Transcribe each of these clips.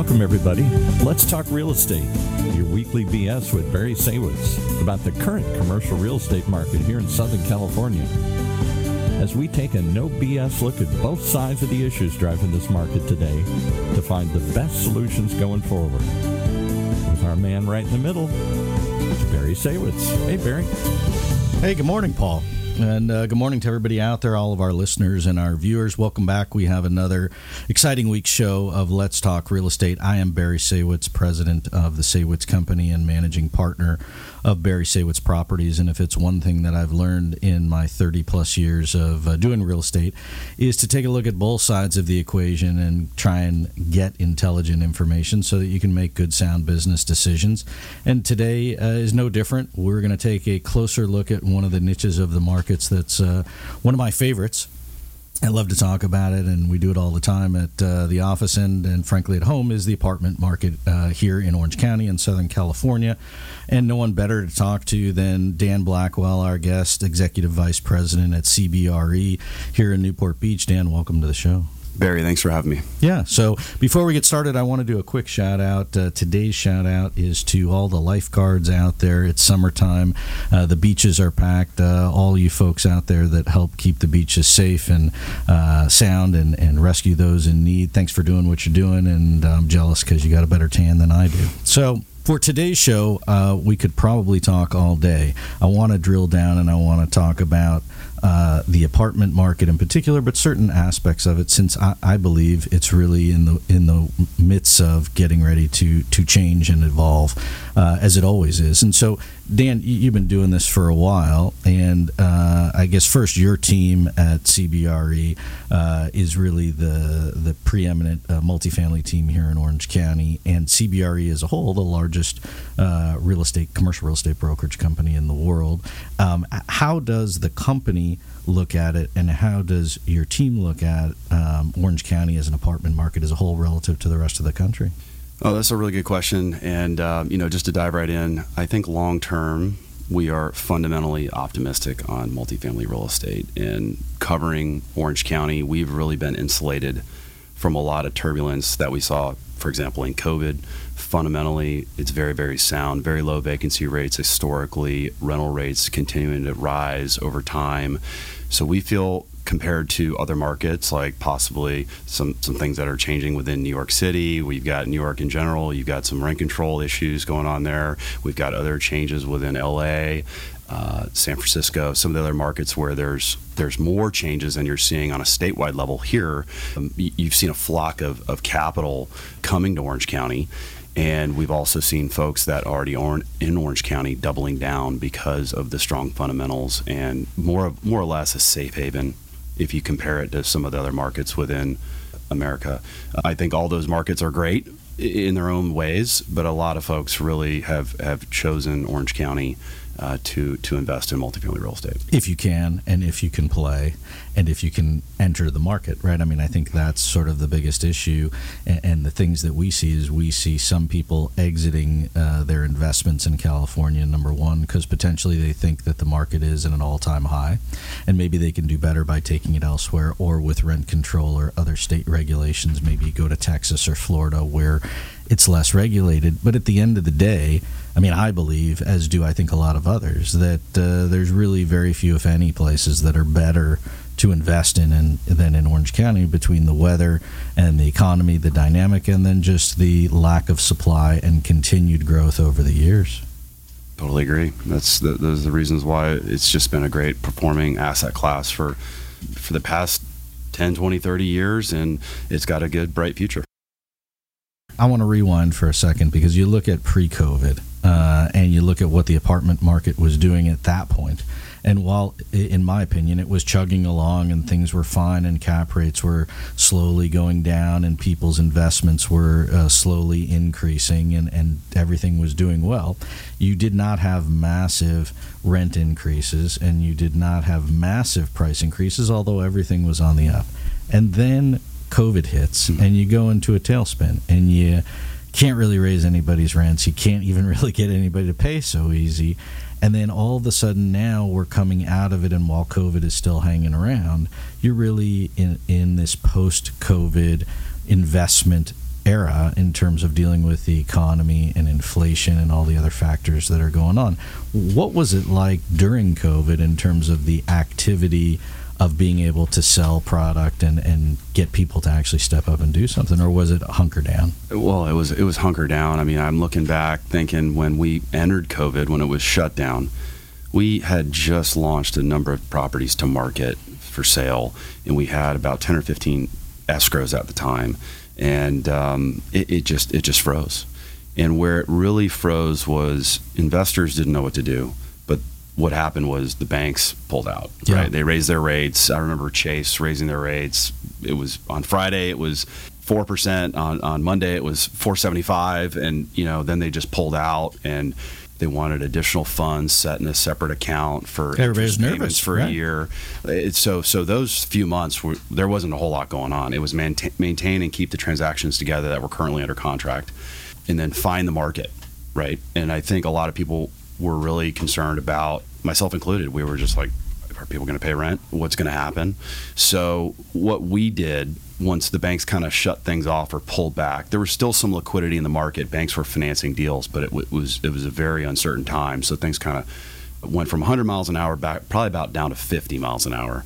welcome everybody. Let's talk real estate. Your weekly BS with Barry Saywitz about the current commercial real estate market here in Southern California. As we take a no BS look at both sides of the issues driving this market today to find the best solutions going forward. With our man right in the middle, Barry Saywitz. Hey, Barry. Hey, good morning, Paul. And uh, good morning to everybody out there, all of our listeners and our viewers. Welcome back. We have another exciting week show of Let's Talk Real Estate. I am Barry Saywitz, president of the Saywitz Company and managing partner of Barry Saywitz Properties. And if it's one thing that I've learned in my 30 plus years of uh, doing real estate, is to take a look at both sides of the equation and try and get intelligent information so that you can make good, sound business decisions. And today uh, is no different. We're going to take a closer look at one of the niches of the markets that's uh, one of my favorites I love to talk about it, and we do it all the time at uh, the office end and, frankly, at home is the apartment market uh, here in Orange County in Southern California. And no one better to talk to than Dan Blackwell, our guest, Executive Vice President at CBRE here in Newport Beach. Dan, welcome to the show. Barry, thanks for having me. Yeah. So before we get started, I want to do a quick shout out. Uh, today's shout out is to all the lifeguards out there. It's summertime. Uh, the beaches are packed. Uh, all you folks out there that help keep the beaches safe and uh, sound and, and rescue those in need. Thanks for doing what you're doing. And I'm jealous because you got a better tan than I do. So for today's show, uh, we could probably talk all day. I want to drill down and I want to talk about uh, the apartment market in particular, but certain aspects of it, since I, I, believe it's really in the in the midst of getting ready to to change and evolve, uh, as it always is. And so, Dan, you've been doing this for a while, and uh, I guess first your team at CBRE uh, is really the the preeminent uh, multifamily team here in Orange County, and CBRE as a whole, the largest uh, real estate commercial real estate brokerage company in the world. Um, how does the company look at it, and how does your team look at um, Orange County as an apartment market as a whole relative to the rest of the country? Oh, that's a really good question. And, um, you know, just to dive right in, I think long term, we are fundamentally optimistic on multifamily real estate. And covering Orange County, we've really been insulated from a lot of turbulence that we saw, for example, in COVID. Fundamentally, it's very, very sound, very low vacancy rates historically, rental rates continuing to rise over time. So we feel compared to other markets, like possibly some, some things that are changing within New York City. We've got New York in general. You've got some rent control issues going on there. We've got other changes within LA. Uh, San Francisco, some of the other markets where there's there's more changes than you're seeing on a statewide level. Here, um, you've seen a flock of, of capital coming to Orange County, and we've also seen folks that already aren't in Orange County doubling down because of the strong fundamentals and more more or less a safe haven if you compare it to some of the other markets within America. I think all those markets are great in their own ways, but a lot of folks really have, have chosen Orange County uh, to to invest in multifamily real estate. If you can, and if you can play, and if you can enter the market, right? I mean, I think that's sort of the biggest issue, and, and the things that we see is we see some people exiting uh, their investments in California. Number one, because potentially they think that the market is at an all-time high, and maybe they can do better by taking it elsewhere, or with rent control or other state regulations, maybe go to Texas or Florida where it's less regulated. But at the end of the day, I mean, I believe, as do I think a lot of others, that uh, there's really very few, if any, places that are better to invest in, in than in Orange County between the weather and the economy, the dynamic, and then just the lack of supply and continued growth over the years. Totally agree. That's the, those are the reasons why it's just been a great performing asset class for for the past 10, 20, 30 years, and it's got a good, bright future. I want to rewind for a second because you look at pre COVID uh, and you look at what the apartment market was doing at that point. And while, in my opinion, it was chugging along and things were fine and cap rates were slowly going down and people's investments were uh, slowly increasing and, and everything was doing well, you did not have massive rent increases and you did not have massive price increases, although everything was on the up. And then COVID hits mm-hmm. and you go into a tailspin and you can't really raise anybody's rents. You can't even really get anybody to pay so easy. And then all of a sudden now we're coming out of it, and while COVID is still hanging around, you're really in, in this post COVID investment era in terms of dealing with the economy and inflation and all the other factors that are going on. What was it like during COVID in terms of the activity of being able to sell product and, and get people to actually step up and do something, or was it hunker down? Well, it was it was hunker down. I mean, I'm looking back, thinking when we entered COVID, when it was shut down, we had just launched a number of properties to market for sale, and we had about 10 or 15 escrows at the time, and um, it, it just it just froze. And where it really froze was investors didn't know what to do what happened was the banks pulled out. Yeah. Right, they raised their rates. I remember Chase raising their rates. It was on Friday. It was four percent. On on Monday, it was four seventy five, and you know then they just pulled out and. They wanted additional funds set in a separate account for everybody's nervous for right? a year. It's so so those few months were, there wasn't a whole lot going on. It was maintain, maintain and keep the transactions together that were currently under contract, and then find the market, right? And I think a lot of people were really concerned about myself included. We were just like, are people going to pay rent? What's going to happen? So what we did once the banks kind of shut things off or pulled back, there was still some liquidity in the market. Banks were financing deals, but it, w- was it was a very uncertain time. So things kind of went from 100 miles an hour back, probably about down to 50 miles an hour.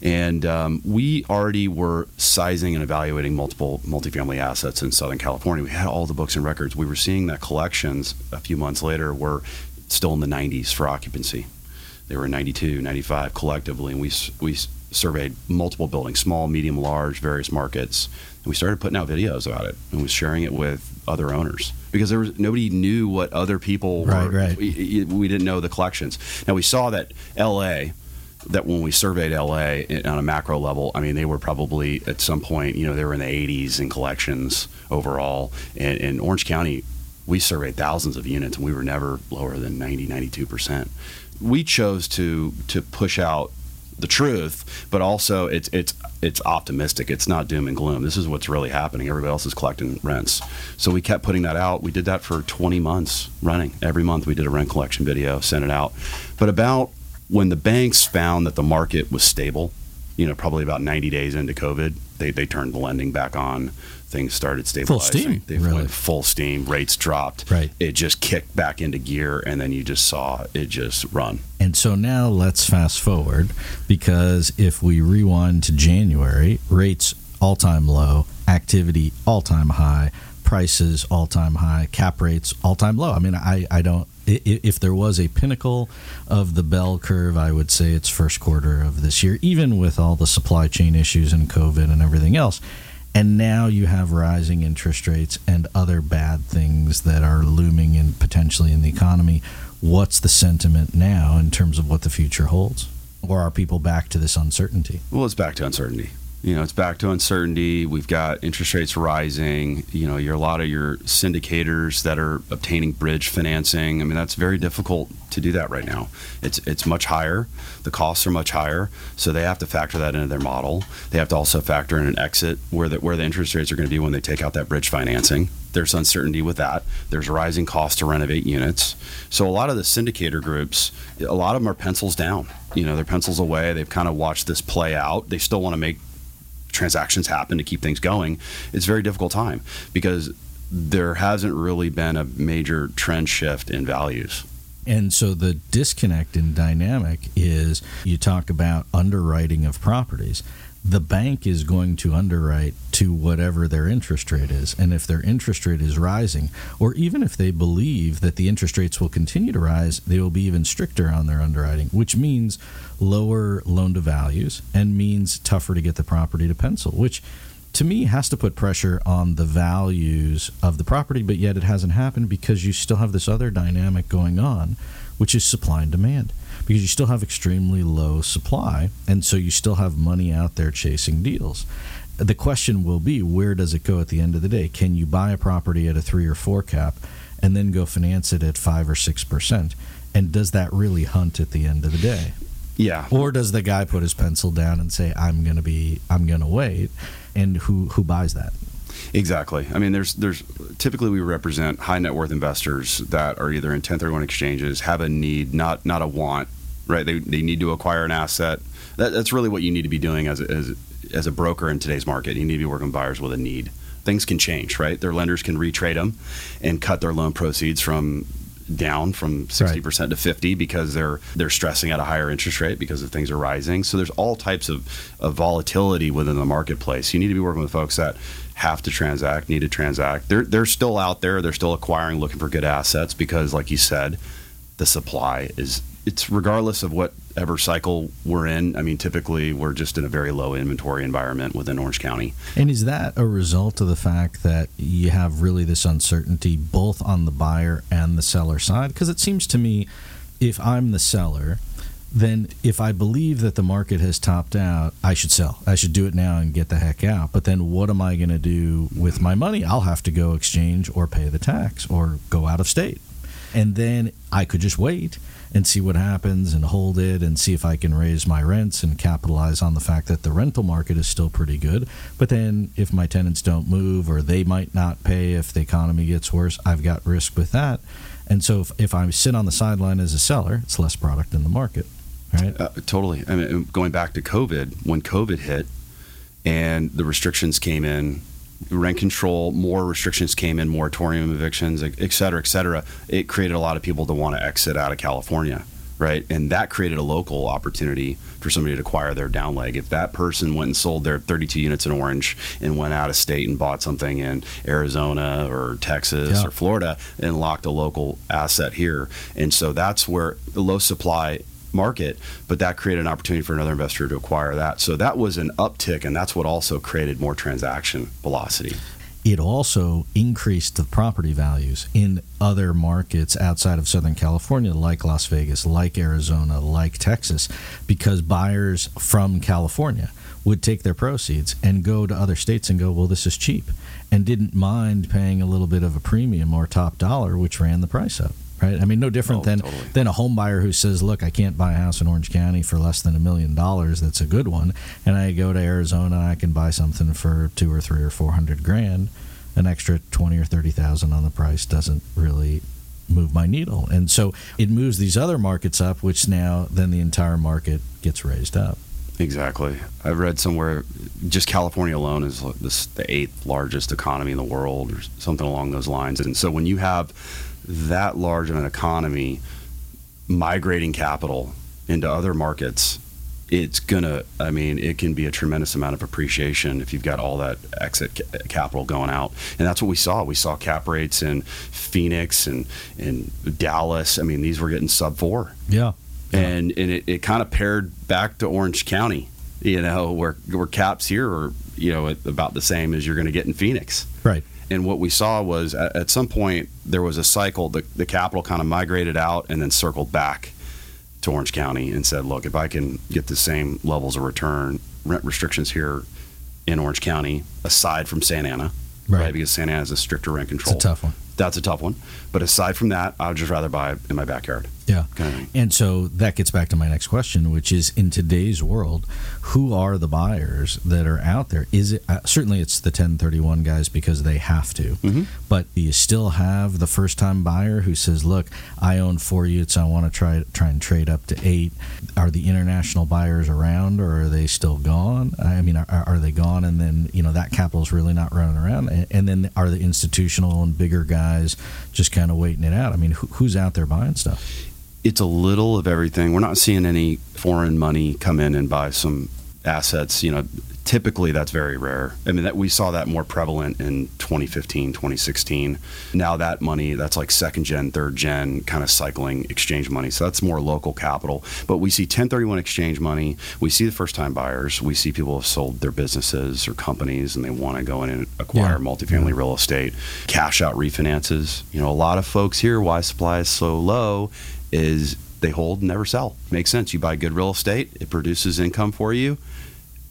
And um, we already were sizing and evaluating multiple multifamily assets in Southern California. We had all the books and records. We were seeing that collections a few months later were still in the 90s for occupancy. They were 92, 95 collectively, and we we surveyed multiple buildings, small, medium, large, various markets, and we started putting out videos about it and was sharing it with other owners because there was nobody knew what other people right, were. Right. We, we didn't know the collections. Now we saw that L.A that when we surveyed LA on a macro level, I mean, they were probably at some point, you know, they were in the 80s in collections overall. And in Orange County, we surveyed thousands of units and we were never lower than 90 92% we chose to to push out the truth but also it's it's it's optimistic. It's not doom and gloom. This is what's really happening. Everybody else is collecting rents. So we kept putting that out. We did that for 20 months running. Every month we did a rent collection video sent it out. But about when the banks found that the market was stable you know probably about 90 days into covid they, they turned the lending back on things started stabilizing. Full steam. They really? went full steam. Rates dropped. Right. It just kicked back into gear, and then you just saw it just run. And so now let's fast forward because if we rewind to January, rates all time low, activity all time high, prices all time high, cap rates all time low. I mean, I, I don't. If there was a pinnacle of the bell curve, I would say it's first quarter of this year, even with all the supply chain issues and COVID and everything else and now you have rising interest rates and other bad things that are looming and potentially in the economy. What's the sentiment now in terms of what the future holds? Or are people back to this uncertainty? Well, it's back to uncertainty you know, it's back to uncertainty. We've got interest rates rising. You know, you're a lot of your syndicators that are obtaining bridge financing. I mean, that's very difficult to do that right now. It's it's much higher. The costs are much higher, so they have to factor that into their model. They have to also factor in an exit where the where the interest rates are going to be when they take out that bridge financing. There's uncertainty with that. There's rising costs to renovate units. So a lot of the syndicator groups, a lot of them are pencils down. You know, they're pencils away. They've kind of watched this play out. They still want to make transactions happen to keep things going, it's very difficult time because there hasn't really been a major trend shift in values. And so the disconnect in dynamic is you talk about underwriting of properties the bank is going to underwrite to whatever their interest rate is. And if their interest rate is rising, or even if they believe that the interest rates will continue to rise, they will be even stricter on their underwriting, which means lower loan to values and means tougher to get the property to pencil, which to me has to put pressure on the values of the property, but yet it hasn't happened because you still have this other dynamic going on, which is supply and demand because you still have extremely low supply, and so you still have money out there chasing deals. The question will be where does it go at the end of the day? Can you buy a property at a three or four cap and then go finance it at five or six percent? And does that really hunt at the end of the day? Yeah. Or does the guy put his pencil down and say, "I'm going to be, I'm going to wait," and who who buys that? Exactly. I mean, there's there's typically we represent high net worth investors that are either in 1031 exchanges, have a need, not not a want, right? They, they need to acquire an asset. That, that's really what you need to be doing as a, as, as a broker in today's market. You need to be working with buyers with a need. things can change, right? Their lenders can retrade them and cut their loan proceeds from down from 60% right. to 50 because they're they're stressing at a higher interest rate because of things are rising. So there's all types of, of volatility within the marketplace. You need to be working with folks that have to transact, need to transact. They're they're still out there, they're still acquiring, looking for good assets because like you said, the supply is it's regardless of whatever cycle we're in. I mean, typically we're just in a very low inventory environment within Orange County. And is that a result of the fact that you have really this uncertainty both on the buyer and the seller side? Because it seems to me, if I'm the seller, then if I believe that the market has topped out, I should sell. I should do it now and get the heck out. But then what am I going to do with my money? I'll have to go exchange or pay the tax or go out of state. And then I could just wait and see what happens and hold it and see if I can raise my rents and capitalize on the fact that the rental market is still pretty good. But then if my tenants don't move or they might not pay if the economy gets worse, I've got risk with that. And so if, if I sit on the sideline as a seller, it's less product in the market. Right? Uh, totally. I mean, going back to COVID, when COVID hit and the restrictions came in, rent control, more restrictions came in, moratorium evictions, et cetera, et cetera. It created a lot of people to want to exit out of California, right? And that created a local opportunity for somebody to acquire their down leg. If that person went and sold their 32 units in Orange and went out of state and bought something in Arizona or Texas yeah. or Florida and locked a local asset here, and so that's where the low supply market, but that created an opportunity for another investor to acquire that. So that was an uptick, and that's what also created more transaction velocity. It also increased the property values in other markets outside of Southern California, like Las Vegas, like Arizona, like Texas, because buyers from California would take their proceeds and go to other states and go, well, this is cheap, and didn't mind paying a little bit of a premium or top dollar, which ran the price up right? I mean, no different oh, than totally. than a home buyer who says, "Look, I can't buy a house in Orange County for less than a million dollars. That's a good one." And I go to Arizona, and I can buy something for two or three or four hundred grand. An extra twenty or thirty thousand on the price doesn't really move my needle, and so it moves these other markets up, which now then the entire market gets raised up. Exactly. I've read somewhere just California alone is the eighth largest economy in the world, or something along those lines. And so when you have that large of an economy migrating capital into other markets, it's gonna. I mean, it can be a tremendous amount of appreciation if you've got all that exit capital going out, and that's what we saw. We saw cap rates in Phoenix and in Dallas. I mean, these were getting sub four. Yeah, and and it, it kind of paired back to Orange County. You know, where where caps here are you know about the same as you're going to get in Phoenix. Right and what we saw was at, at some point there was a cycle. The, the capital kind of migrated out and then circled back to Orange County and said, "Look, if I can get the same levels of return, rent restrictions here in Orange County, aside from Santa Ana, right? right because Santa Ana has a stricter rent control. It's a tough one. That's a tough one. But aside from that, I would just rather buy in my backyard. Yeah. Kind of and so that gets back to my next question, which is in today's world, who are the buyers that are out there? Is it uh, certainly it's the 1031 guys because they have to, mm-hmm. but do you still have the first time buyer who says, "Look, I own four units, I want to try try and trade up to eight. Are the international buyers around, or are they still gone? I mean, are, are they gone? And then you know that capital is really not running around, and, and then are the institutional and bigger guys just kind of waiting it out? I mean, who, who's out there buying stuff? It's a little of everything. We're not seeing any foreign money come in and buy some assets. You know, typically that's very rare. I mean, that we saw that more prevalent in 2015, 2016. Now that money, that's like second gen, third gen kind of cycling exchange money. So that's more local capital. But we see 1031 exchange money. We see the first time buyers. We see people have sold their businesses or companies and they want to go in and acquire yeah. multifamily real estate. Cash out refinances. You know, a lot of folks here, why supply is so low is they hold and never sell. Makes sense. You buy good real estate, it produces income for you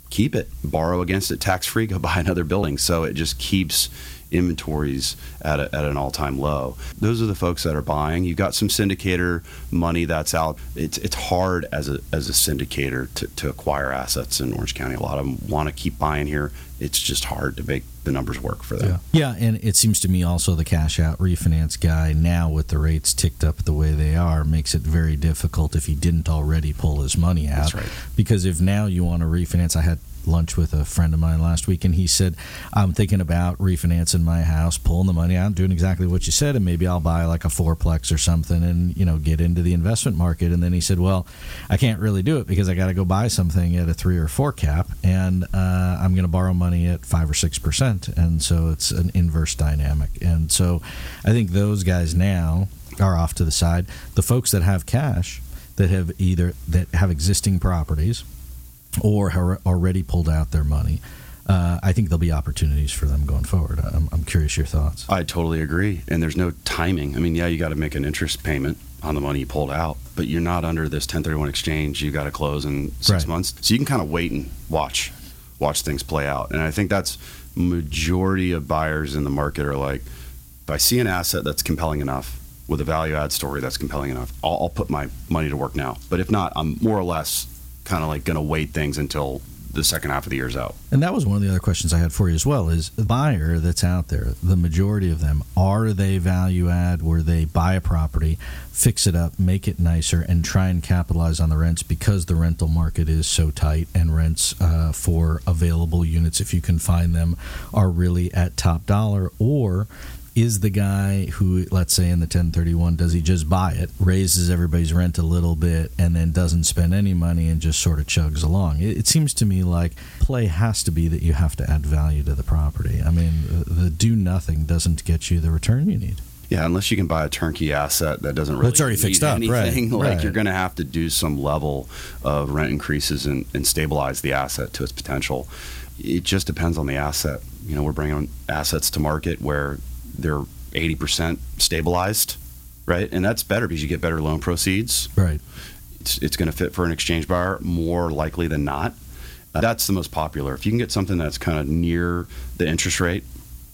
keep it, borrow against it tax free, go buy another building. So it just keeps inventories at, a, at an all time low. Those are the folks that are buying. You've got some syndicator money that's out. It's, it's hard as a, as a syndicator to, to acquire assets in Orange County. A lot of them want to keep buying here. It's just hard to make the numbers work for them. Yeah. yeah, and it seems to me also the cash out refinance guy now with the rates ticked up the way they are makes it very difficult if he didn't already pull his money out. That's right. Because if now you want to refinance, I had lunch with a friend of mine last week, and he said, "I'm thinking about refinancing my house, pulling the money out, doing exactly what you said, and maybe I'll buy like a fourplex or something, and you know, get into the investment market." And then he said, "Well, I can't really do it because I got to go buy something at a three or four cap, and uh, I'm going to borrow money at five or six percent, and so it's an inverse dynamic." And so, I think those guys now are off to the side. The folks that have cash that have either that have existing properties or have already pulled out their money. Uh, I think there'll be opportunities for them going forward. I'm, I'm curious your thoughts. I totally agree. And there's no timing. I mean, yeah, you got to make an interest payment on the money you pulled out, but you're not under this 1031 exchange. You got to close in six Right. months, so you can kind of wait and watch, watch things play out. And I think that's majority of buyers in the market are like, if I see an asset that's compelling enough with a value add story that's compelling enough, I'll, I'll put my money to work now. But if not, I'm more or less kind of like going to wait things until the second half of the year's out. And that was one of the other questions I had for you as well is the buyer that's out there, the majority of them, are they value add where they buy a property, fix it up, make it nicer, and try and capitalize on the rents because the rental market is so tight and rents uh, for available units, if you can find them, are really at top dollar? Or is the guy who, let's say in the 1031, does he just buy it, raises everybody's rent a little bit, and then doesn't spend any money and just sort of chugs along? It, it seems to me like play has to be that you have to add value to the property. I mean, the, the do nothing doesn't get you the return you need. Yeah, unless you can buy a turnkey asset that doesn't really That's already fixed up, right, like right. you're going to have to do some level of rent increases and, and stabilize the asset to its potential. It just depends on the asset. You know, we're bringing assets to market where they're 80% stabilized, right? And that's better because you get better loan proceeds. Right. It's, it's going to fit for an exchange buyer more likely than not. Uh, that's the most popular. If you can get something that's kind of near the interest rate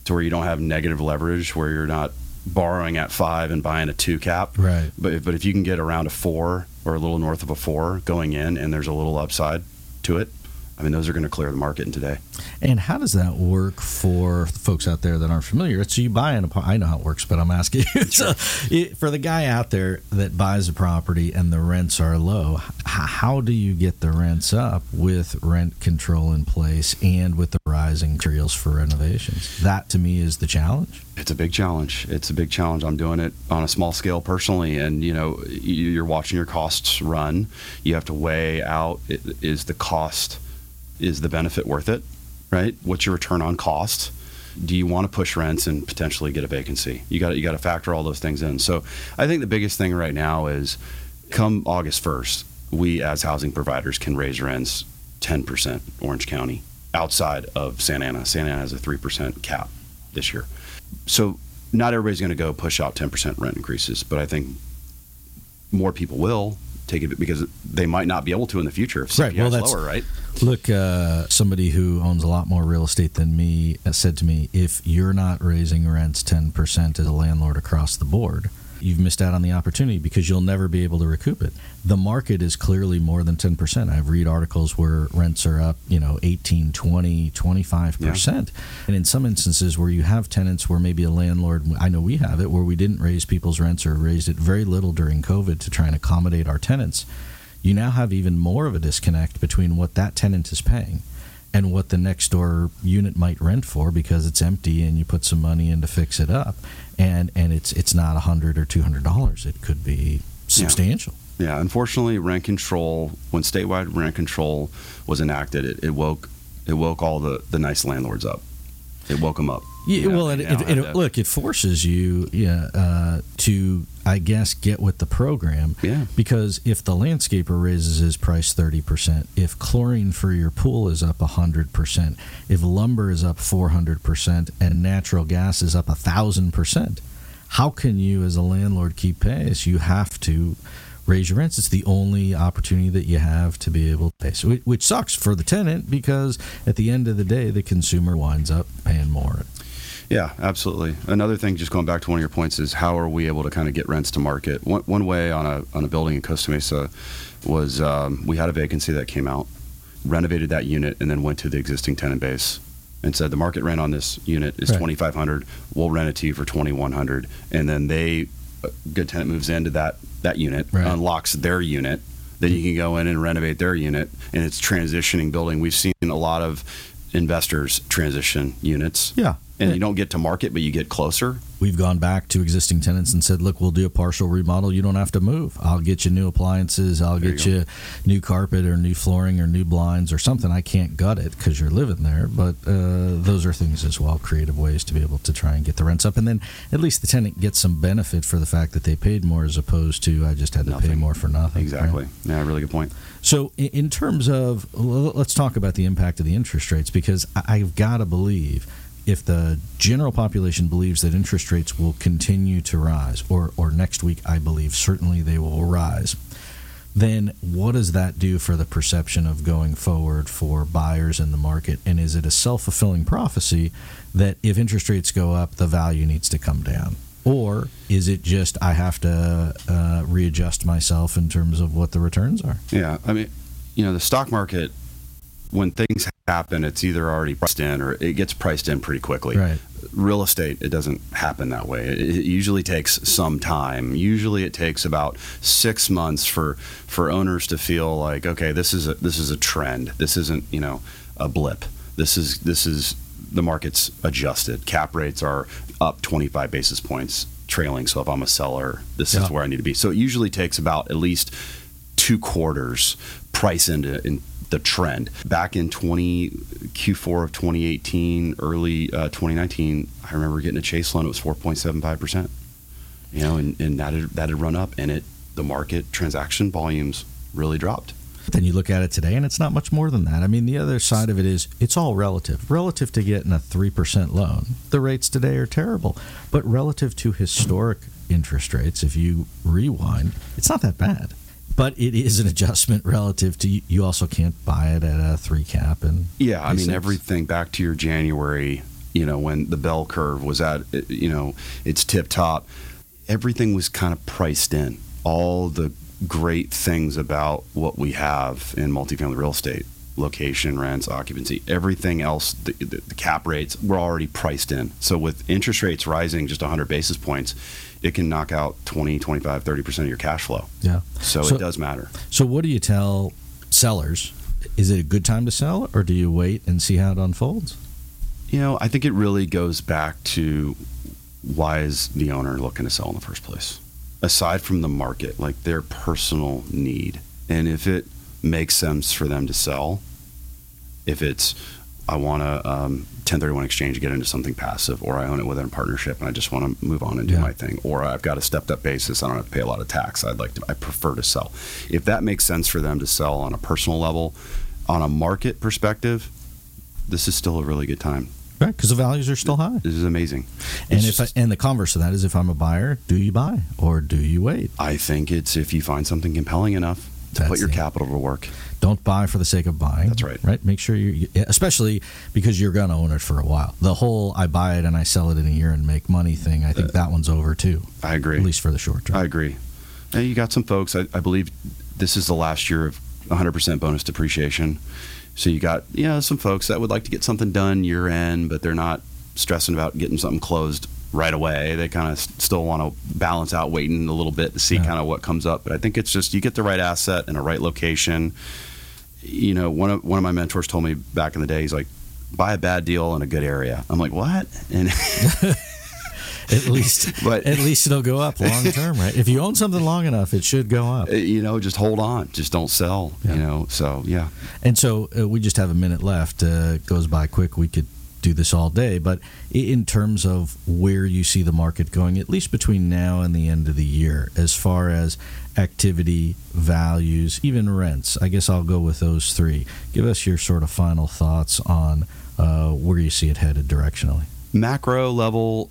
to where you don't have negative leverage, where you're not borrowing at five and buying a two cap, Right. but but if you can get around a four or a little north of a four going in, and there's a little upside to it, I mean, those are going to clear the market in today. And how does that work for folks out there that aren't familiar? So you buy an apartment. I know how it works, but I'm asking you. So it, for the guy out there that buys a property and the rents are low, h- how do you get the rents up with rent control in place and with the rising materials for renovations? That to me is the challenge. It's a big challenge. It's a big challenge. I'm doing it on a small scale personally, and you know, you- you're watching your costs run. You have to weigh out: is the cost, is the benefit worth it? Right? What's your return on cost? Do you want to push rents and potentially get a vacancy? You got you got to factor all those things in. So, I think the biggest thing right now is, come August 1st, we as housing providers can raise rents 10% Orange County outside of Santa Ana. Santa Ana has a 3% cap this year so not everybody's going to go push out 10% rent increases, but I think more people will take it because they might not be able to in the future if Right, well, that's- lower, right? Look, uh, somebody who owns a lot more real estate than me uh, said to me, if you're not raising rents 10% as a landlord across the board, you've missed out on the opportunity because you'll never be able to recoup it. The market is clearly more than 10%. I've read articles where rents are up, you know, 18, 20, 25%. And in some instances where you have tenants where maybe a landlord, I know we have it, where we didn't raise people's rents or raised it very little during COVID to try and accommodate our tenants you now have even more of a disconnect between what that tenant is paying and what the next door unit might rent for because it's empty and you put some money in to fix it up and and it's it's not a hundred or two hundred dollars it could be substantial Yeah, unfortunately, rent control when statewide rent control was enacted, it, it woke it woke all the, the nice landlords up. It woke them up. Yeah, well, it, it, it, look, it forces you, yeah, uh, to I guess get with the program. Yeah. Because if the landscaper raises his price 30%, if chlorine for your pool is up 100%, if lumber is up 400%, and natural gas is up 1,000%, how can you as a landlord keep pace? You have to raise your rents. It's the only opportunity that you have to be able to pay. So, it- which sucks for the tenant because at the end of the day, the consumer winds up paying more. Yeah, absolutely. Another thing, just going back to one of your points, is how are we able to kind of get rents to market? One, one way on a on a building in Costa Mesa was um, we had a vacancy that came out, renovated that unit, and then went to the existing tenant base and said the market rent on this unit is Right. 2500 we'll rent it to you for 2100 and then they a good tenant moves into that that unit Right. unlocks their unit then you can go in and renovate their unit and it's transitioning building we've seen a lot of investors transition units Yeah. And you don't get to market but you get closer We've gone back to existing tenants and said, look, we'll do a partial remodel. You don't have to move. I'll get you new appliances. I'll There get you you, new carpet or new flooring or new blinds or something. I can't gut it because you're living there, but uh, those are things as well, creative ways to be able to try and get the rents up. And then at least the tenant gets some benefit for the fact that they paid more as opposed to I just had to pay more for nothing. right? exactly yeah really good point So, in terms of, let's talk about the impact of the interest rates because I've got to believe if the general population believes that interest rates will continue to rise, or, or next week, I believe certainly they will rise, then what does that do for the perception of going forward for buyers in the market? And is it a self fulfilling prophecy that if interest rates go up, the value needs to come down? Or is it just I have to uh, readjust myself in terms of what the returns are? Yeah, I mean, you know, the stock market, when things happen, it's either already priced in or it gets priced in pretty quickly. Right. Real estate, it doesn't happen that way. It, it usually takes some time. Usually, it takes about six months for for owners to feel like, okay, this is a this is a trend. This isn't you know a blip. This is this is the market's adjusted. Cap rates are up 25 basis points trailing. So if I'm a seller, this Yeah. is where I need to be. So it usually takes about at least two quarters price into in the trend. Back in 20 Q4 of 2018, early uh, 2019, I remember getting a chase loan. It was 4.75 percent. You know, and, and that had, that had run up, and it the market transaction volumes really dropped. Then you look at it today, and it's not much more than that. I mean, the other side of it is it's all relative. Relative to getting a 3% loan, the rates today are terrible. But relative to historic interest rates, if you rewind, it's not that bad. But it is an adjustment relative to you also can't buy it at a three cap. And Yeah, I mean everything back to your January, you know, when the bell curve was at, you know, its tip top, everything was kind of priced in. All the great things about what we have in multifamily real estate, location, rents, occupancy, everything else, the, the, the cap rates were already priced in. So with interest rates rising just 100 basis points, it can knock out 20, 25, 30% of your cash flow. yeah. So, So- it does matter. So, what do you tell sellers? Is it a good time to sell, or do you wait and see how it unfolds? You know, I think it really goes back to why is the owner looking to sell in the first place? Aside from the market, like their personal need. And if it makes sense for them to sell, if it's, I want to um, 1031 exchange, get into something passive, or I own it within a partnership and I just want to move on and do Yeah. my thing, or I've got a stepped up basis, I don't have to pay a lot of tax. I'd like to, I prefer to sell. If that makes sense for them to sell on a personal level, on a market perspective, this is still a really good time. Right, because the values are still high. This is amazing. And It's if I, and the converse of that is, if I'm a buyer, do you buy or do you wait? I think it's if you find something compelling enough to put your the- capital to work. Don't buy for the sake of buying. That's right. Right. Make sure you, especially because you're going to own it for a while. The whole I buy it and I sell it in a year and make money thing. I think uh, that one's over too, I agree. at least for the short term. I agree. And you got some folks. I, I believe this is the last year of 100% bonus depreciation. So you got you know some folks that would like to get something done year end, but they're not stressing about getting something closed right away. They kind of still want to balance out waiting a little bit to see Yeah. kind of what comes up. But I think it's just you get the right asset in a right location. You know, one of one of my mentors told me back in the day, he's like, buy a bad deal in a good area. I'm like, what? And At least, But- at least it'll go up long term, right? If you own something long enough, it should go up. you know, just hold on, just don't sell. Yeah. You know, so yeah. And so uh, we just have a minute left. Uh, it goes by quick. We could do this all day. But in terms of where you see the market going, at least between now and the end of the year, as far as activity, values, even rents, I guess I'll go with those three. Give us your sort of final thoughts on uh, where you see it headed directionally. macro level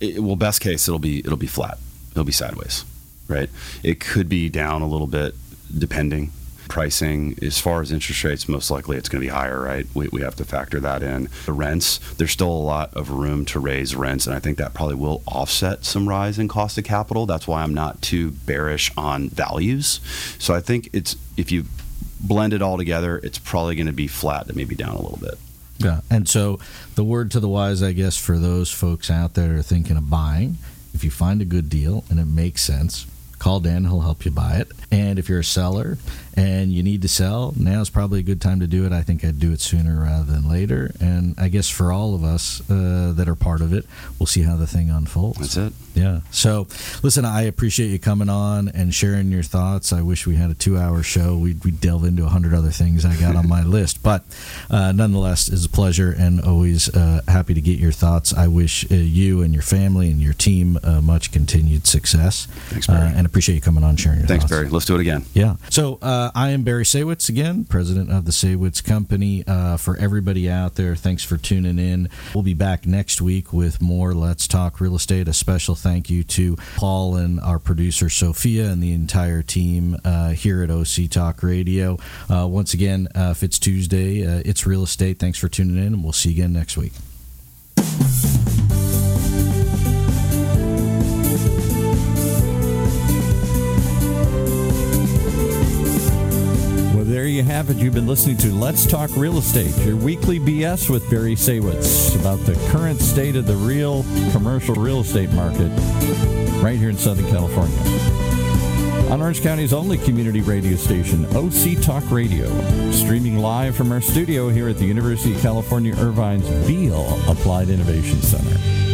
it, well best case it'll be it'll be flat it'll be sideways right it could be down a little bit depending pricing as far as interest rates most likely it's going to be higher right we, we have to factor that in the rents there's still a lot of room to raise rents and i think that probably will offset some rise in cost of capital that's why i'm not too bearish on values so i think it's if you blend it all together it's probably going to be flat to maybe down a little bit Yeah. And so the word to the wise, I guess, for those folks out there are thinking of buying, if you find a good deal and it makes sense, call Dan. He'll help you buy it. And if you're a seller and you need to sell, now is probably a good time to do it. I think I'd do it sooner rather than later. And I guess for all of us uh, that are part of it, we'll see how the thing unfolds. That's it. Yeah. So, listen, I appreciate you coming on and sharing your thoughts. I wish we had a two-hour show. We'd, we'd delve into a hundred other things I got on my list, but uh, nonetheless, it's a pleasure and always uh, happy to get your thoughts. I wish uh, you and your family and your team uh, much continued success. Thanks, Barry. Uh, and appreciate you coming on and sharing your thoughts. Thanks, thoughts. Barry. Let's do it again. Yeah. So uh, I am Barry Saywitz again, president of the Saywitz Company. Uh, for everybody out there, thanks for tuning in. We'll be back next week with more Let's Talk Real Estate. A special thank you to Paul and our producer Sophia and the entire team uh, here at OC Talk Radio. Uh, once again, uh, if it's Tuesday, uh, it's real estate. Thanks for tuning in, and we'll see you again next week. It. You've been listening to Let's Talk Real Estate, your weekly BS with Barry Saywitz about the current state of the real commercial real estate market right here in Southern California. On Orange County's only community radio station, OC Talk Radio, streaming live from our studio here at the University of California Irvine's Beall Applied Innovation Center.